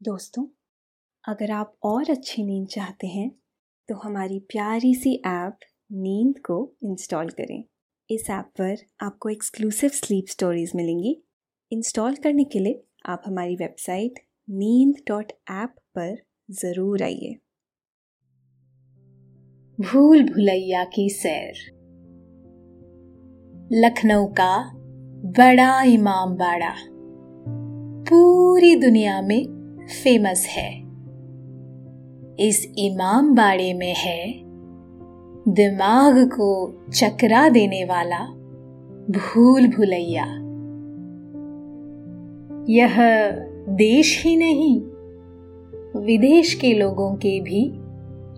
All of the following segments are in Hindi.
दोस्तों, अगर आप और अच्छी नींद चाहते हैं तो हमारी प्यारी सी ऐप नींद को इंस्टॉल करें। इस ऐप पर आपको एक्सक्लूसिव स्लीप स्टोरीज मिलेंगी। इंस्टॉल करने के लिए आप हमारी वेबसाइट नींद डॉट ऐप पर ज़रूर आइए। भूल भुलैया की सैर। लखनऊ का बड़ा इमाम बाड़ा। पूरी दुनिया में फ़ेमस है। इस इमाम बाड़े में है, दिमाग को चकरा देने वाला भूल भुलैया। यह देश ही नहीं, विदेश के लोगों के भी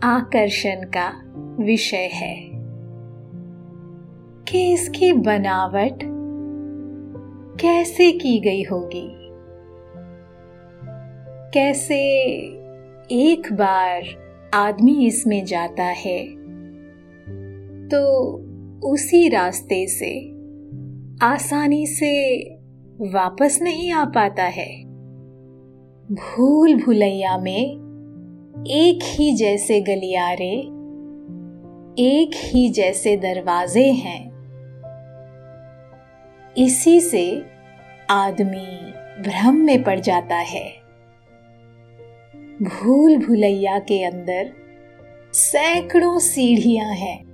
आकर्षण का विषय है। कि इसकी बनावट कैसे की गई होगी? कैसे एक बार आदमी इसमें जाता है? तो उसी रास्ते से आसानी से वापस नहीं आ पाता है। भूल भुलैया में एक ही जैसे गलियारे, एक ही जैसे दरवाजे हैं। इसी से आदमी भ्रम में पड़ जाता है। भूल भुलैया के अंदर सैकड़ों सीढ़ियाँ हैं,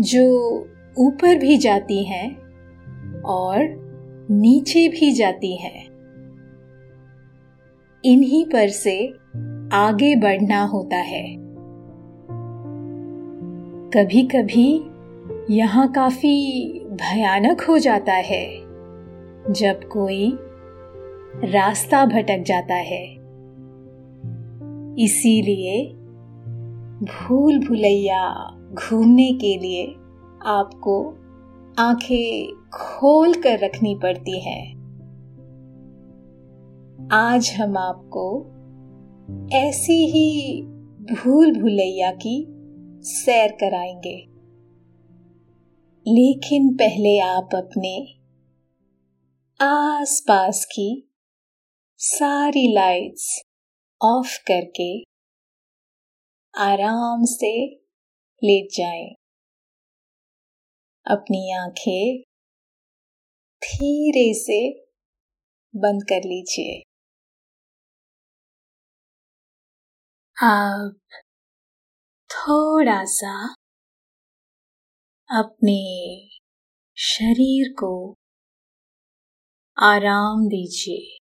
जो ऊपर भी जाती हैं और नीचे भी जाती हैं। इन्हीं पर से आगे बढ़ना होता है। कभी कभी यहाँ काफ़ी भयानक हो जाता है, जब कोई रास्ता भटक जाता है। इसीलिए भूल भुलैया घूमने के लिए आपको आँखें खोल कर रखनी पड़ती हैं। आज हम आपको ऐसी ही भूल भुलैया की सैर कराएँगे। लेकिन पहले आप अपने आस पास की सारी लाइट्स ऑफ़ करके आराम से लेट जाएँ। अपनी आँखें धीरे से बंद कर लीजिए आप थोड़ा सा अपने शरीर को आराम दीजिए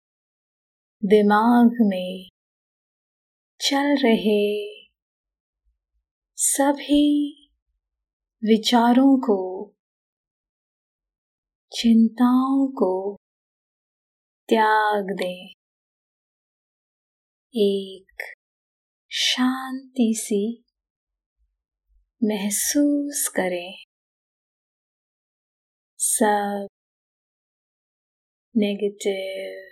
दिमाग में चल रहे सभी विचारों को, चिंताओं को त्याग दें। एक शांति सी महसूस करें। सब नेगेटिव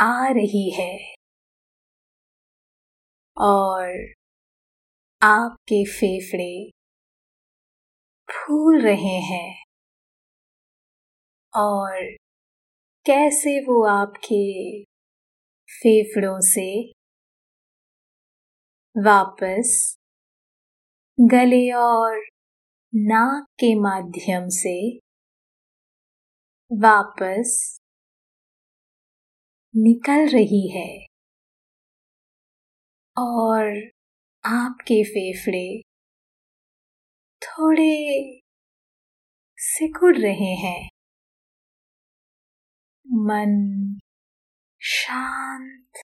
आ रही है। और आपके फेफड़े फूल रहे हैं। और कैसे वो आपके फेफड़ों से वापस गले और नाक के माध्यम से वापस निकल रही है। और आपके फेफड़े थोड़े सिकुड़ रहे हैं। मन शांत।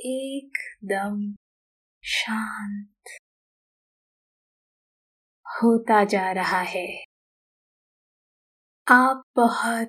एकदम शांत। होता जा रहा है। आप बहुत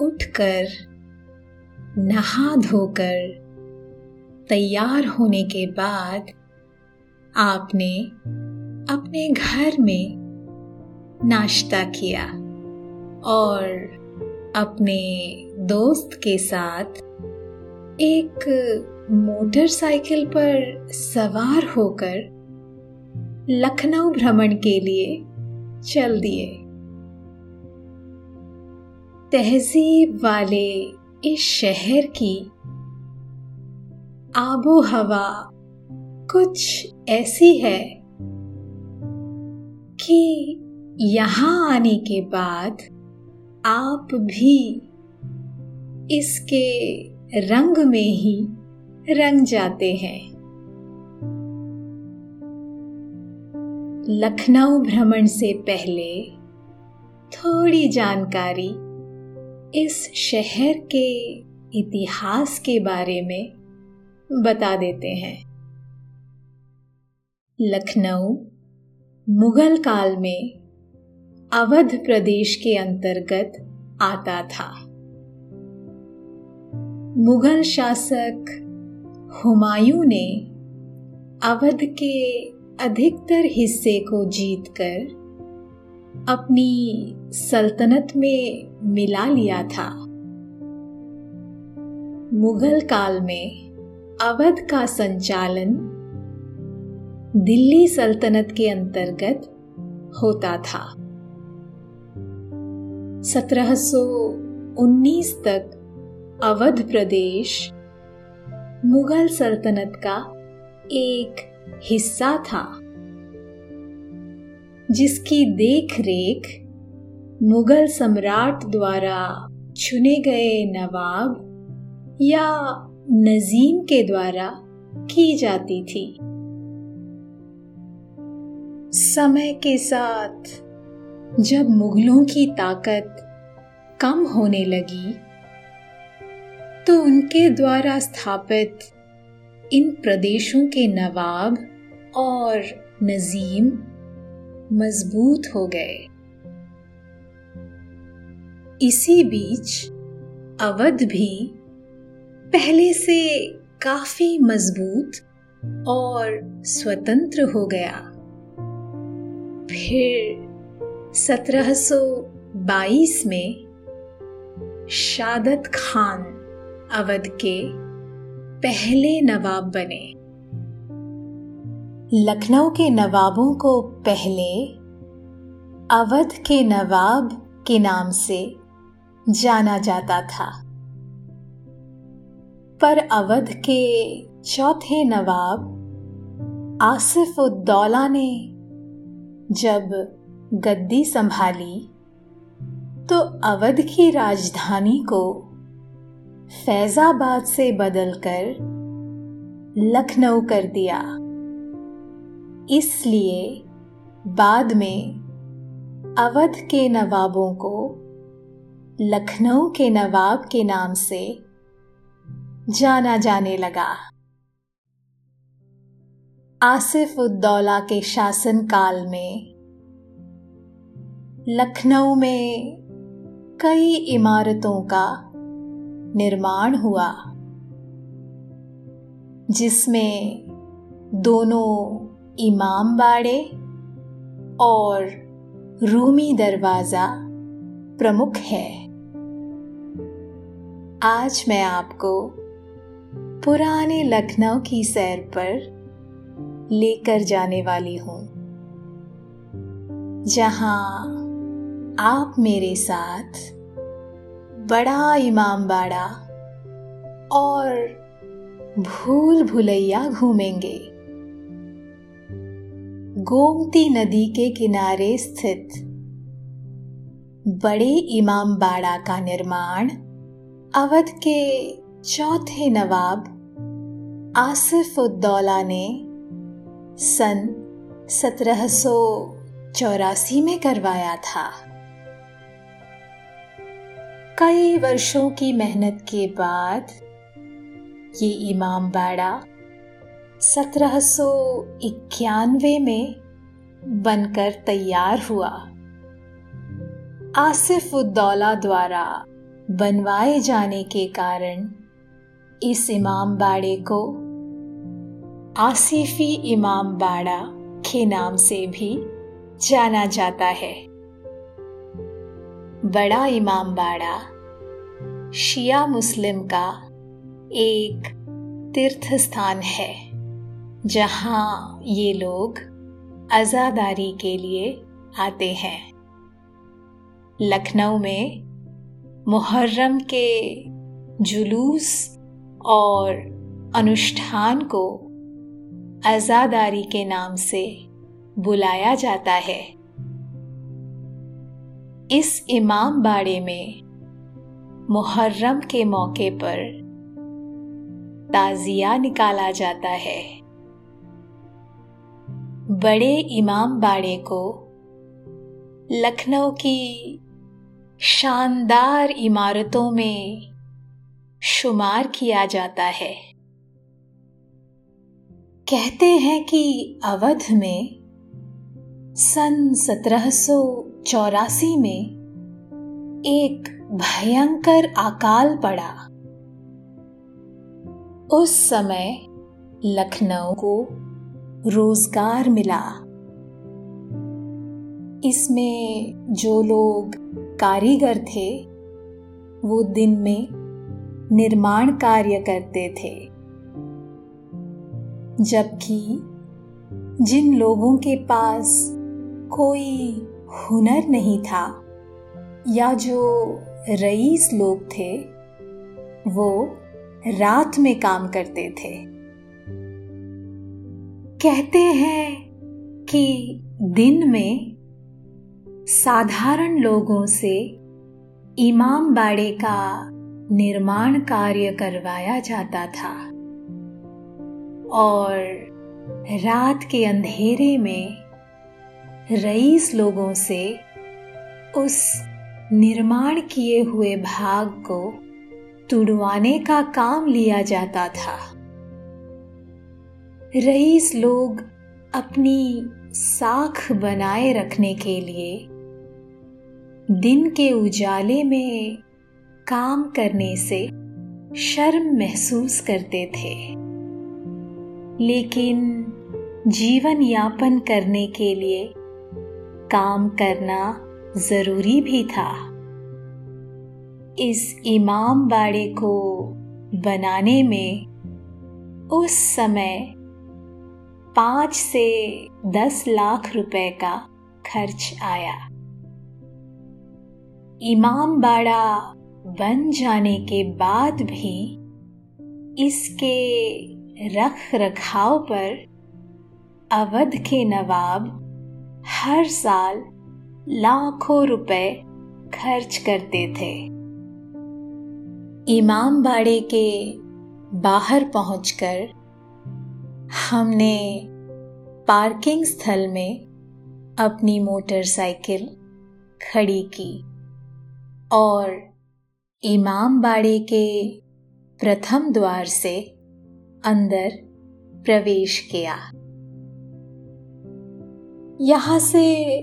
उठकर, नहा धोकर, तैयार होने के बाद आपने अपने घर में नाश्ता किया और अपने दोस्त के साथ एक मोटरसाइकिल पर सवार होकर लखनऊ भ्रमण के लिए चल दिए। तहजीब वाले इस शहर की आबो हवा कुछ ऐसी है कि यहाँ आने के बाद आप भी इसके रंग में ही रंग जाते हैं। लखनऊ भ्रमण से पहले थोड़ी जानकारी इस शहर के इतिहास के बारे में बता देते हैं। लखनऊ, मुगल काल में अवध प्रदेश के अंतर्गत आता था। मुगल शासक हुमायूं ने अवध के अधिकतर हिस्से को जीतकर अपनी सल्तनत में मिला लिया था। मुगल काल में अवध का संचालन दिल्ली सल्तनत के अंतर्गत होता था। 1719 तक अवध प्रदेश मुगल सल्तनत का एक हिस्सा था, जिसकी देखरेख रेख मुगल सम्राट द्वारा चुने गए नवाब या नजीम के द्वारा की जाती थी। समय के साथ जब मुगलों की ताकत कम होने लगी तो उनके द्वारा स्थापित इन प्रदेशों के नवाब और नजीम मज़बूत हो गए। इसी बीच अवध भी पहले से काफ़ी मज़बूत और स्वतंत्र हो गया। फिर 1722 में शादत खान अवध के पहले नवाब बने। लखनऊ के नवाबों को पहले अवध के नवाब के नाम से जाना जाता था। पर अवध के चौथे नवाब आसिफ उद्दौला ने जब गद्दी संभाली तो अवध की राजधानी को फैजाबाद से बदलकर लखनऊ कर दिया। इसलिए बाद में अवध के नवाबों को लखनऊ के नवाब के नाम से जाना जाने लगा। आसिफ उद्दौला के शासनकाल में लखनऊ में कई इमारतों का निर्माण हुआ, जिसमें दोनों इमाम बाड़े और रूमी दरवाज़ा प्रमुख है। आज मैं आपको पुराने लखनऊ की सैर पर लेकर जाने वाली हूँ, जहाँ आप मेरे साथ बड़ा इमाम बाड़ा और भूल भुलैया घूमेंगे। गोमती नदी के किनारे स्थित बड़े इमाम बाड़ा का निर्माण अवध के चौथे नवाब आसिफ उद्दौला ने सन सत्रह चौरासी में करवाया था। कई वर्षों की मेहनत के बाद ये इमाम बाड़ा सत्रह इक्यानवे में बनकर तैयार हुआ। आसिफ उद्दौला द्वारा बनवाए जाने के कारण इस इमाम बाड़े को आसिफी इमाम बाड़ा के नाम से भी जाना जाता है। बड़ा इमाम बाड़ा शिया मुस्लिम का एक तीर्थ स्थान है, जहाँ ये लोग आज़ादारी के लिए आते हैं। लखनऊ में मुहर्रम के जुलूस और अनुष्ठान को आज़ादारी के नाम से बुलाया जाता है। इस इमाम बाड़े में मुहर्रम के मौके पर ताजिया निकाला जाता है। बड़े इमाम बाड़े को लखनऊ की शानदार इमारतों में शुमार किया जाता है। कहते हैं कि अवध में सन सत्रह चौरासी में एक भयंकर अकाल पड़ा। उस समय लखनऊ को रोज़गार मिला। इसमें जो लोग कारीगर थे, वो दिन में निर्माण कार्य करते थे। जबकि जिन लोगों के पास कोई हुनर नहीं था, या जो रईस लोग थे, वो रात में काम करते थे। कहते हैं कि दिन में साधारण लोगों से इमाम बाड़े का निर्माण कार्य करवाया जाता था। और रात के अंधेरे में रईस लोगों से उस निर्माण किए हुए भाग को तुड़वाने का काम लिया जाता था। रईस लोग अपनी साख बनाए रखने के लिए दिन के उजाले में काम करने से शर्म महसूस करते थे। लेकिन जीवन यापन करने के लिए काम करना ज़रूरी भी था। इस इमाम बाड़े को बनाने में उस समय पाँच से दस लाख रुपए का खर्च आया। इमाम बाड़ा बन जाने के बाद भी इसके रख रखाव पर अवध के नवाब हर साल लाखों रुपए खर्च करते थे। इमाम बाड़े के बाहर पहुंचकर हमने पार्किंग स्थल में अपनी मोटरसाइकिल खड़ी की। और इमाम बाड़े के प्रथम द्वार से अंदर प्रवेश किया। यहाँ से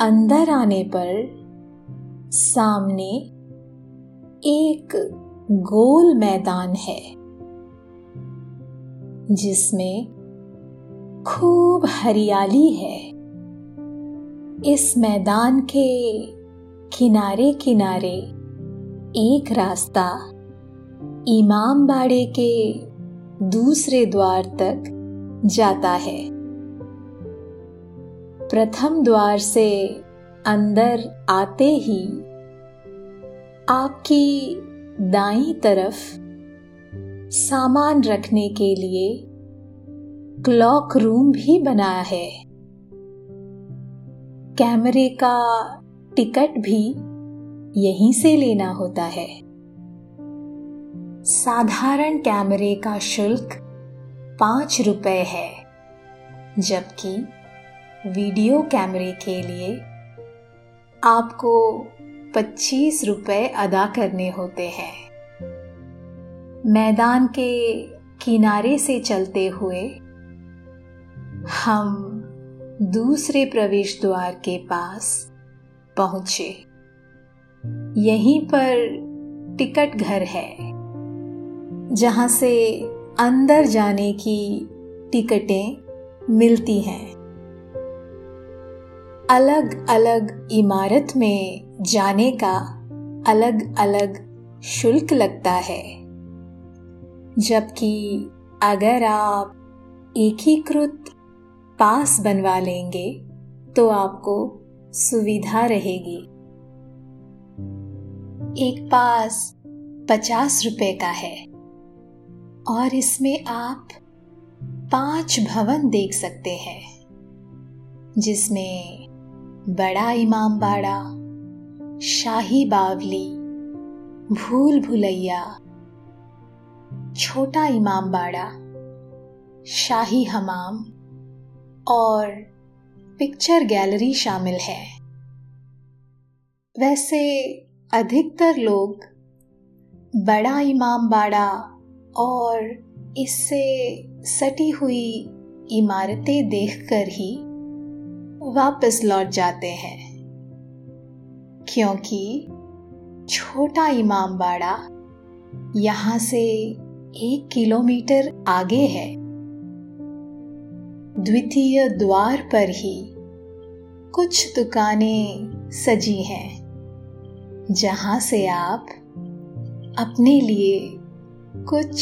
अंदर आने पर सामने एक गोल मैदान है, जिसमें खूब हरियाली है। इस मैदान के किनारे किनारे एक रास्ता, इमाम बाड़े के दूसरे द्वार तक जाता है। प्रथम द्वार से अंदर आते ही, आपकी दाई तरफ़ सामान रखने के लिए क्लॉक रूम भी बनाया है। कैमरे का टिकट भी यहीं से लेना होता है। साधारण कैमरे का शुल्क पाँच रुपए है, जबकि वीडियो कैमरे के लिए आपको पच्चीस रुपए अदा करने होते हैं। मैदान के किनारे से चलते हुए हम दूसरे प्रवेश द्वार के पास पहुँचे। यहीं पर टिकट घर है, जहाँ से अंदर जाने की टिकटें मिलती हैं। अलग अलग इमारत में जाने का अलग अलग शुल्क लगता है, जबकि अगर आप एकीकृत पास बनवा लेंगे तो आपको सुविधा रहेगी। एक पास पचास रुपए का है। और इसमें आप पाँच भवन देख सकते हैं, जिसमें बड़ा इमाम बाड़ा, शाही बावली, भूल भुलैया, छोटा इमाम बाड़ा, शाही हमाम और पिक्चर गैलरी शामिल है। वैसे अधिकतर लोग बड़ा इमाम बाड़ा और इससे सटी हुई इमारतें देखकर ही वापस लौट जाते हैं, क्योंकि छोटा इमाम बाड़ा यहाँ से एक किलोमीटर आगे है। द्वितीय द्वार पर ही कुछ दुकानें सजी हैं, जहाँ से आप अपने लिए कुछ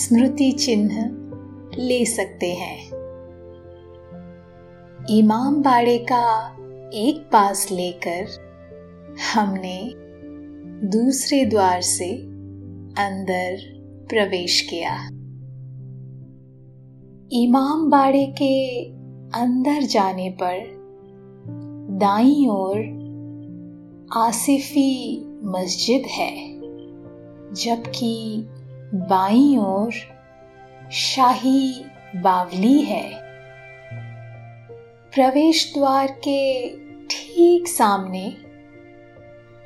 स्मृति चिन्ह ले सकते हैं। इमाम बाड़े का एक पास लेकर हमने दूसरे द्वार से अंदर प्रवेश किया। इमाम बाड़े के अंदर जाने पर दाई ओर आसिफी मस्जिद है, जबकि बाई ओर शाही बावली है। प्रवेश द्वार के ठीक सामने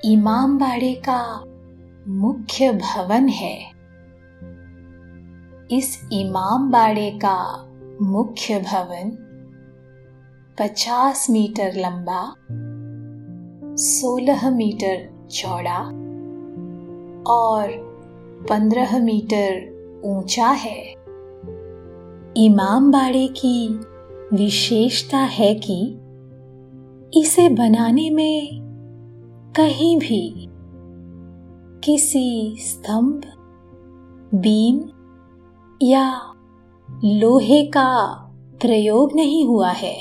इमाम बाड़े का मुख्य भवन है। इस इमाम बाड़े का मुख्य भवन 50 मीटर लंबा, सोलह मीटर चौड़ा और पंद्रह मीटर ऊँचा है। इमाम बाड़े की विशेषता है कि इसे बनाने में कहीं भी किसी स्तंभ, बीम या लोहे का प्रयोग नहीं हुआ है।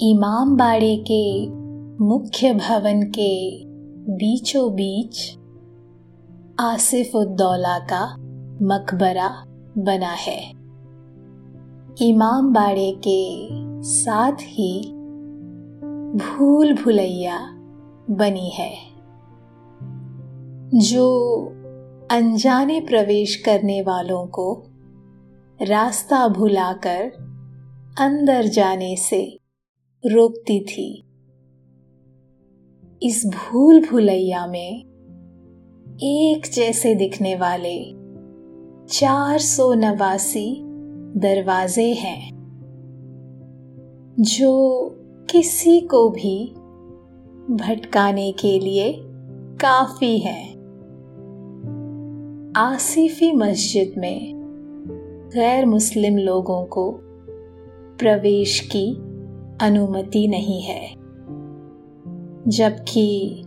इमाम बाड़े के मुख्य भवन के बीचों बीच आसिफ उद्दौला का मकबरा बना है। इमाम बाड़े के साथ ही भूल भुलैया बनी है, जो अनजाने प्रवेश करने वालों को रास्ता भुलाकर अंदर जाने से रोकती थी। इस भूल भुलैया में एक जैसे दिखने वाले चार सौ नवासी दरवाजे हैं, जो किसी को भी भटकाने के लिए काफ़ी है। आसिफी मस्जिद में गैर मुस्लिम लोगों को प्रवेश की अनुमति नहीं है, जबकि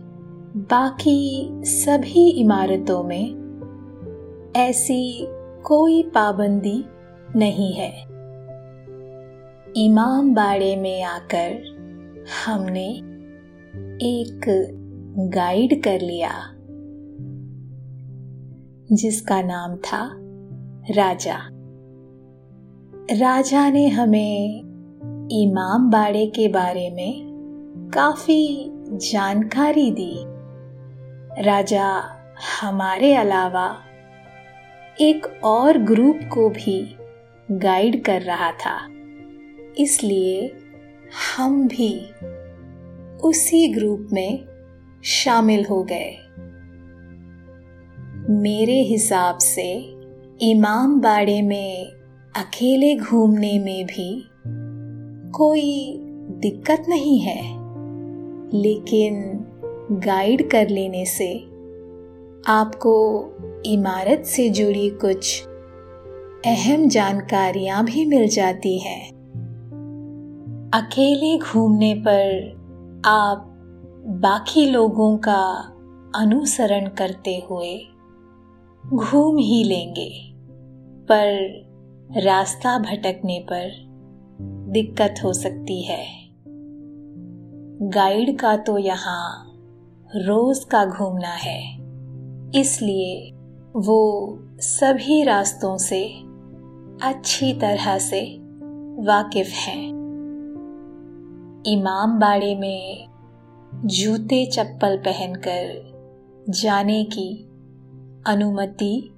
बाकी सभी इमारतों में ऐसी कोई पाबंदी नहीं है। इमाम बाड़े में आकर हमने एक गाइड कर लिया। जिसका नाम था राजा। राजा ने हमें इमाम बाड़े के बारे में काफ़ी जानकारी दी। राजा हमारे अलावा एक और ग्रुप को भी गाइड कर रहा था। इसलिए हम भी उसी ग्रुप में शामिल हो गए। मेरे हिसाब से इमाम बाड़े में, अकेले घूमने में भी कोई दिक्कत नहीं है। लेकिन गाइड कर लेने से आपको इमारत से जुड़ी कुछ अहम जानकारियाँ भी मिल जाती हैं। अकेले घूमने पर आप बाकी लोगों का अनुसरण करते हुए घूम ही लेंगे। पर रास्ता भटकने पर दिक्कत हो सकती है। गाइड का तो यहाँ रोज का घूमना है। इसलिए वो सभी रास्तों से अच्छी तरह से वाकिफ हैं। इमाम बाड़े में जूते चप्पल पहनकर जाने की अनुमति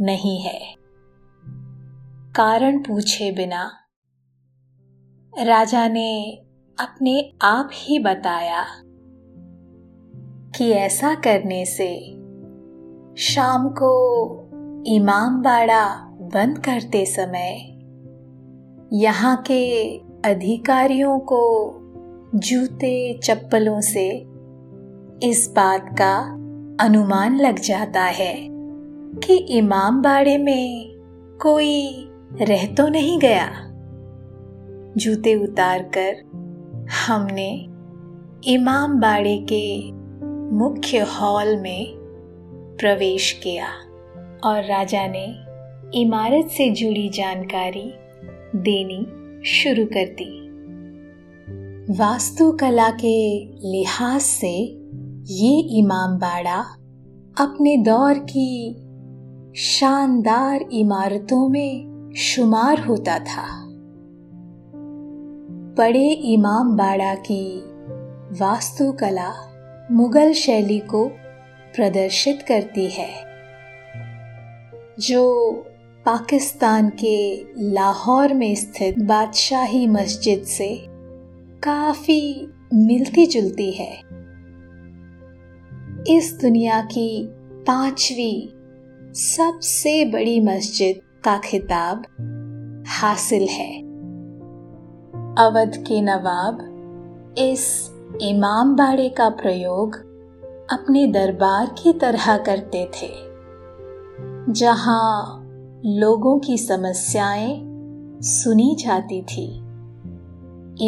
नहीं है। कारण पूछे बिना राजा ने अपने आप ही बताया कि ऐसा करने से शाम को इमाम बाड़ा बंद करते समय यहाँ के अधिकारियों को जूते, चप्पलों से इस बात का अनुमान लग जाता है। कि इमाम बाड़े में कोई रह तो नहीं गया। जूते उतार कर हमने इमाम बाड़े के मुख्य हॉल में प्रवेश किया और राजा ने इमारत से जुड़ी जानकारी देनी शुरू कर दी। वास्तुकला के लिहाज से ये इमाम बाड़ा अपने दौर की शानदार इमारतों में शुमार होता था। बड़े इमाम बाड़ा की वास्तुकला मुगल शैली को प्रदर्शित करती है, जो पाकिस्तान के लाहौर में स्थित बादशाही मस्जिद से काफ़ी मिलती जुलती है। इस दुनिया की पांचवी सबसे बड़ी मस्जिद का खिताब हासिल है। अवध के नवाब इस इमाम बाड़े का प्रयोग अपने दरबार की तरह करते थे, जहाँ लोगों की समस्याएँ सुनी जाती थी।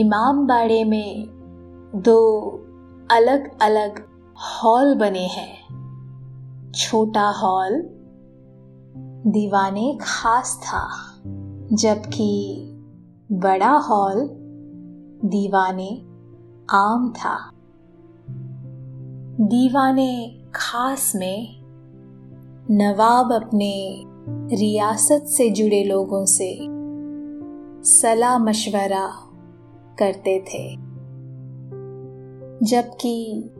इमाम बाड़े में दो अलग अलग हॉल बने हैं। छोटा हॉल दीवाने खास था, जबकि बड़ा हॉल दीवाने आम था। दीवाने खास में नवाब अपने रियासत से जुड़े लोगों से सलाह मशवरा करते थे, जबकि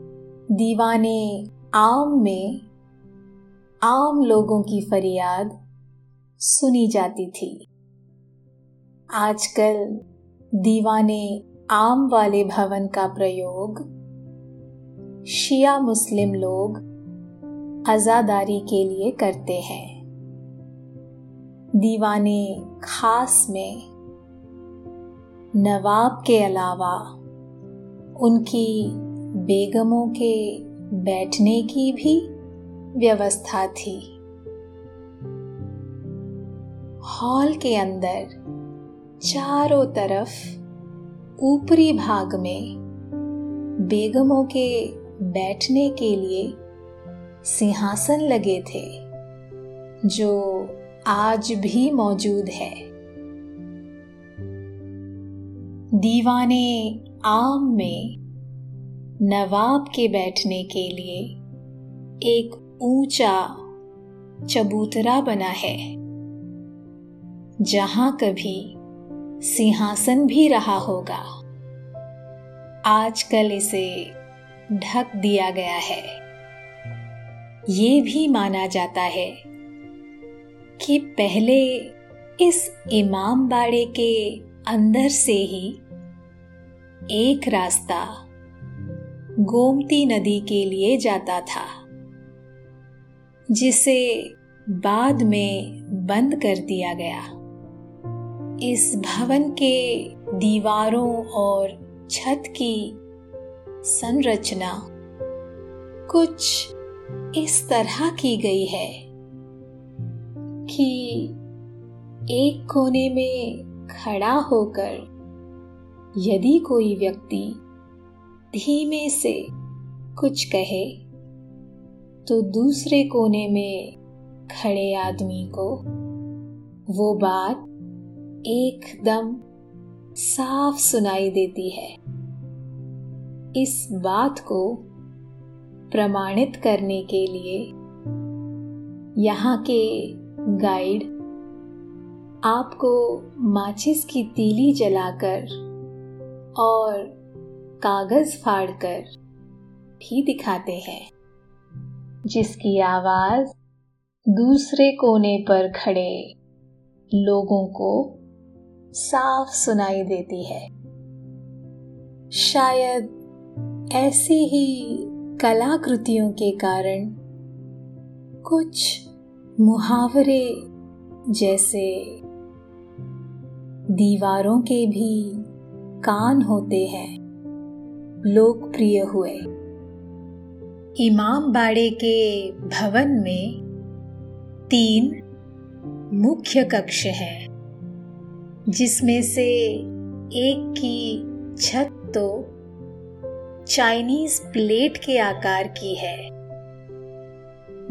दीवाने आम में आम लोगों की फरियाद सुनी जाती थी। आजकल दीवाने आम वाले भवन का प्रयोग, शिया मुस्लिम लोग आज़ादारी के लिए करते हैं। दीवाने खास में नवाब के अलावा उनकी बेगमों के बैठने की भी व्यवस्था थी। हॉल के अंदर चारों तरफ़ ऊपरी भाग में बेगमों के बैठने के लिए सिंहासन लगे थे, जो आज भी मौजूद है। दीवाने आम में नवाब के बैठने के लिए एक ऊँचा चबूतरा बना है, जहाँ कभी सिंहासन भी रहा होगा। आजकल इसे ढक दिया गया है। ये भी माना जाता है कि पहले इस इमाम बाड़े के अंदर से ही एक रास्ता गोमती नदी के लिए जाता था। जिसे बाद में बंद कर दिया गया। इस भवन के दीवारों और छत की संरचना कुछ इस तरह की गई है कि एक कोने में खड़ा होकर यदि कोई व्यक्ति धीमे से कुछ कहे तो दूसरे कोने में खड़े आदमी को वो बात एकदम साफ़ सुनाई देती है। इस बात को प्रमाणित करने के लिए यहाँ के गाइड आपको माचिस की तीली जलाकर और कागज़ फाड़कर भी दिखाते हैं। जिसकी आवाज़ दूसरे कोने पर खड़े लोगों को साफ़ सुनाई देती है। शायद ऐसी ही कलाकृतियों के कारण कुछ मुहावरे जैसे दीवारों के भी कान होते हैं, लोकप्रिय हुए। इमाम बाड़े के भवन में तीन मुख्य कक्ष हैं, जिसमें से एक की छत तो चाइनीज़ प्लेट के आकार की है।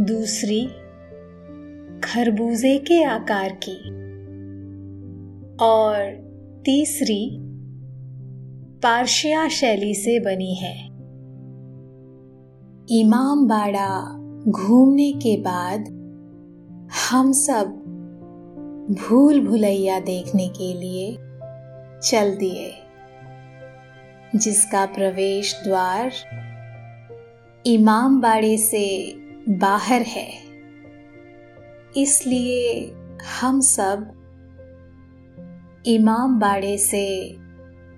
दूसरी, खरबूजे के आकार की। और तीसरी, पार्शिया शैली से बनी है। इमाम बाड़ा घूमने के बाद हम सब भूल भुलैया देखने के लिए चल दिए, जिसका प्रवेश द्वार इमाम बाड़े से बाहर है। इसलिए हम सब इमाम बाड़े से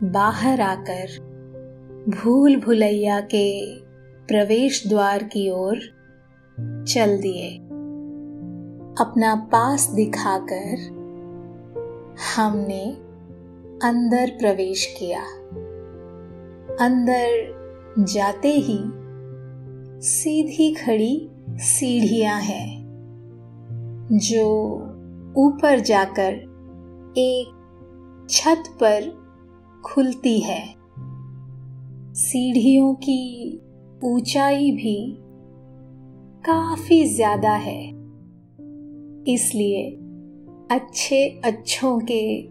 बाहर आकर भूल भुलैया के प्रवेश द्वार की ओर चल दिए। अपना पास दिखाकर हमने अंदर प्रवेश किया। अंदर जाते ही सीधी खड़ी सीढ़ियाँ हैं, जो ऊपर जाकर एक छत पर खुलती है। सीढ़ियों की ऊंचाई भी काफ़ी ज़्यादा है। इसलिए अच्छे अच्छों के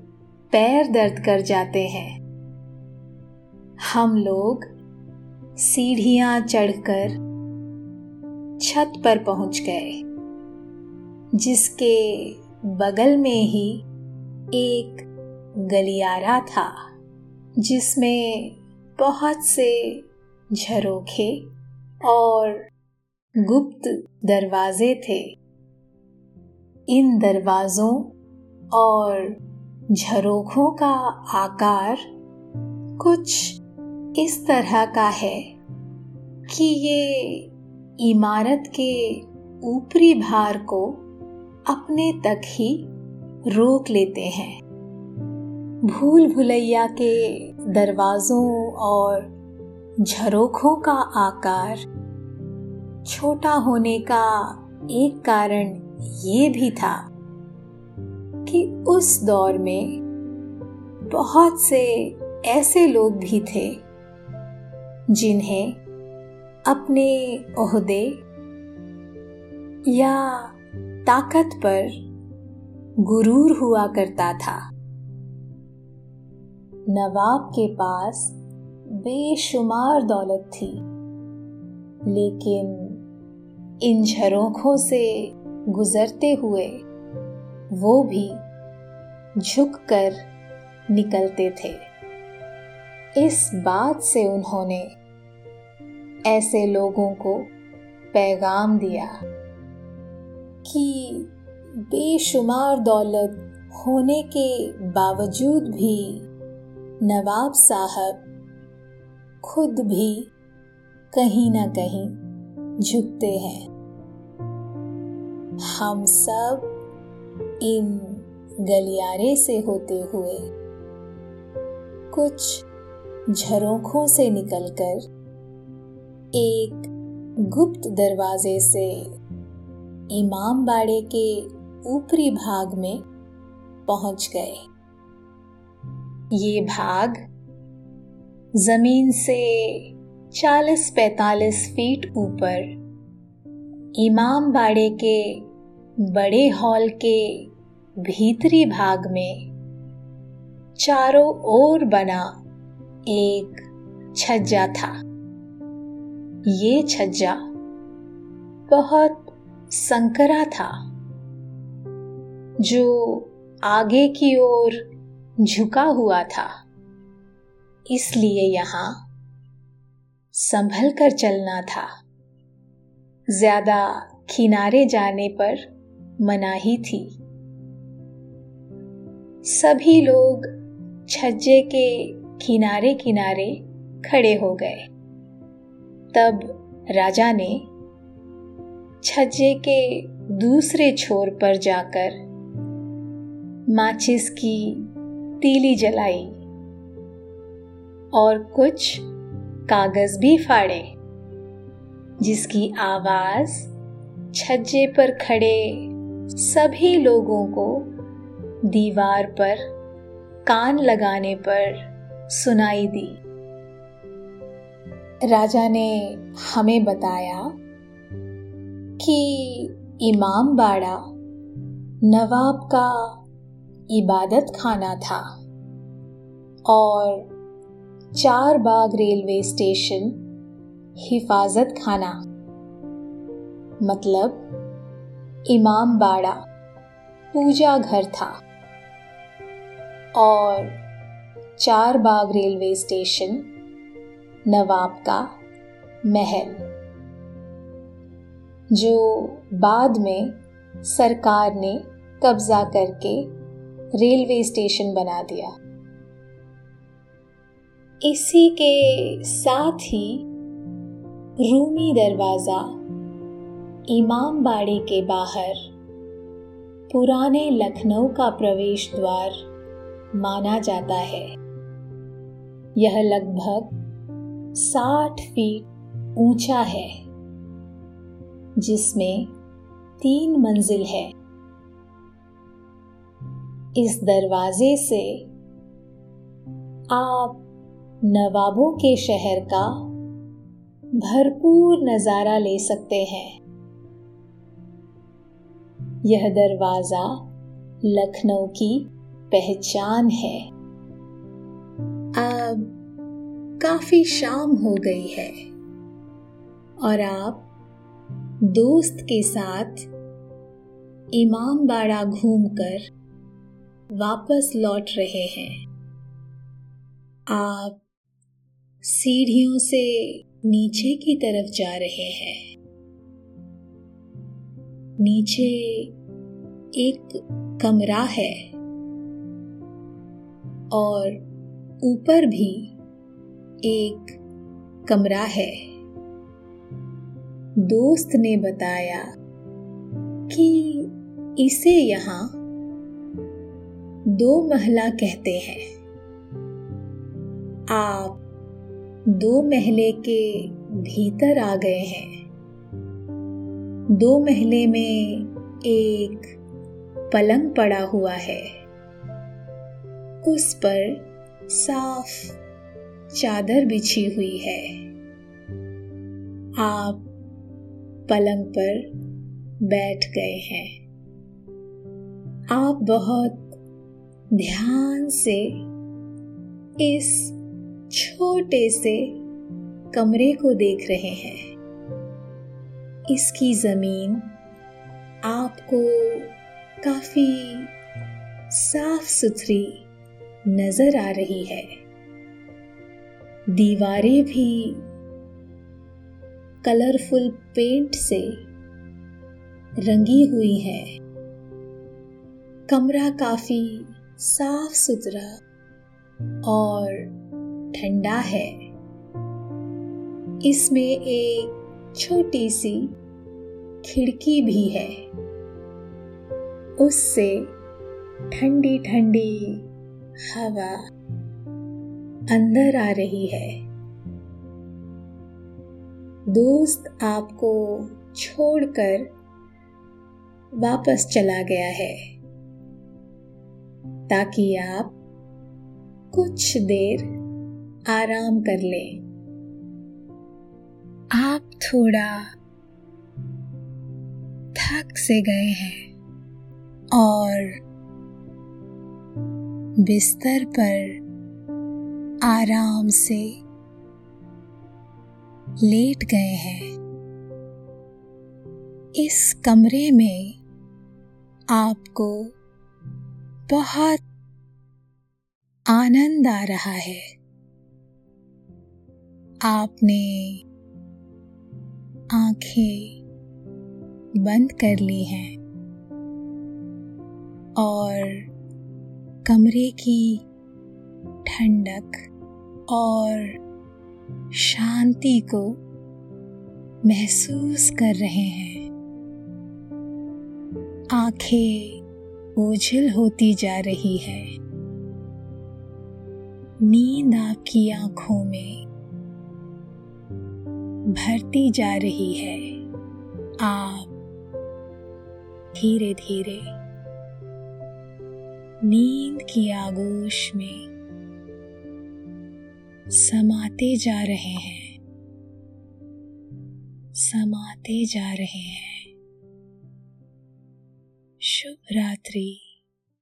पैर दर्द कर जाते हैं। हम लोग सीढ़ियाँ चढ़कर छत पर पहुँच गए, जिसके बगल में ही एक गलियारा था, जिसमें बहुत से झरोखे और गुप्त दरवाजे थे। इन दरवाजों और झरोखों का आकार कुछ इस तरह का है कि ये इमारत के ऊपरी भार को अपने तक ही रोक लेते हैं। भूल भुलैया के दरवाजों और झरोखों का आकार। छोटा होने का एक कारण ये भी था कि उस दौर में बहुत से ऐसे लोग भी थे जिन्हें अपने ओहदे या ताकत पर गुरूर हुआ करता था। नवाब के पास बेशुमार दौलत थी। लेकिन इन झरोखों से गुजरते हुए वो भी झुककर निकलते थे। इस बात से उन्होंने ऐसे लोगों को पैगाम दिया कि बेशुमार दौलत होने के बावजूद भी नवाब साहब खुद भी कहीं ना कहीं झुकते हैं। हम सब इन गलियारे से होते हुए कुछ झरोखों से निकलकर एक गुप्त दरवाजे से इमाम बाड़े के ऊपरी भाग में पहुँच गए। ये भाग ज़मीन से 40-45 फीट ऊपर, इमाम बाड़े के बड़े हॉल के भीतरी भाग में चारों ओर बना एक छज्जा था। ये छज्जा बहुत संकरा था, जो आगे की ओर झुका हुआ था। इसलिए यहाँ संभल कर चलना था। ज़्यादा किनारे जाने पर मनाही थी। सभी लोग छज्जे के किनारे किनारे खड़े हो गए। तब राजा ने छज्जे के दूसरे छोर पर जाकर माचिस की तीली जलाई। और कुछ कागज़ भी फाड़े, जिसकी आवाज़ छज्जे पर खड़े सभी लोगों को दीवार पर कान लगाने पर सुनाई दी। राजा ने हमें बताया कि इमाम बाड़ा नवाब का इबादत खाना था और चार बाग रेलवे स्टेशन, हिफाजत खाना। मतलब इमाम बाड़ा, पूजा घर था। और चार बाग रेलवे स्टेशन, नवाब का महल, जो बाद में सरकार ने कब्जा करके रेलवे स्टेशन बना दिया। इसी के साथ ही रूमी दरवाज़ा, इमाम बाड़े के बाहर, पुराने लखनऊ का प्रवेश द्वार माना जाता है। यह लगभग साठ फीट ऊँचा है, जिसमें तीन मंजिल है। इस दरवाजे से आप नवाबों के शहर का भरपूर नज़ारा ले सकते हैं। यह दरवाज़ा लखनऊ की पहचान है। अब काफ़ी शाम हो गई है और आप दोस्त के साथ इमाम बाड़ा घूमकर वापस लौट रहे हैं। आप सीढ़ियों से नीचे की तरफ़ जा रहे हैं। नीचे एक कमरा है और ऊपर भी एक कमरा है। दोस्त ने बताया कि इसे यहाँ दो महला कहते हैं। आप दो महले के भीतर आ गए हैं। दो महले में एक पलंग पड़ा हुआ है। उस पर साफ़ चादर बिछी हुई है। आप पलंग पर बैठ गए हैं। आप बहुत ध्यान से इस छोटे से कमरे को देख रहे हैं। इसकी ज़मीन आपको काफ़ी साफ़ सुथरी नज़र आ रही है। दीवारें भी कलरफुल पेंट से रंगी हुई है। कमरा काफ़ी साफ़ सुथरा और ठंडा है। इसमें एक छोटी सी खिड़की भी है। उससे ठंडी ठंडी हवा अंदर आ रही है। दोस्त आपको छोड़कर वापस चला गया है। ताकि आप कुछ देर आराम कर लें। आप थोड़ा थक से गए हैं और बिस्तर पर आराम से लेट गए हैं। इस कमरे में आपको बहुत आनंद आ रहा है। आपने आँखें बंद कर ली हैं और कमरे की ठंडक और शांति को महसूस कर रहे हैं। आँखें ओझल होती जा रही है। नींद आपकी आँखों में भरती जा रही है। आप धीरे धीरे नींद की आगोश में समाते जा रहे हैं। समाते जा रहे हैं। शुभ रात्रि।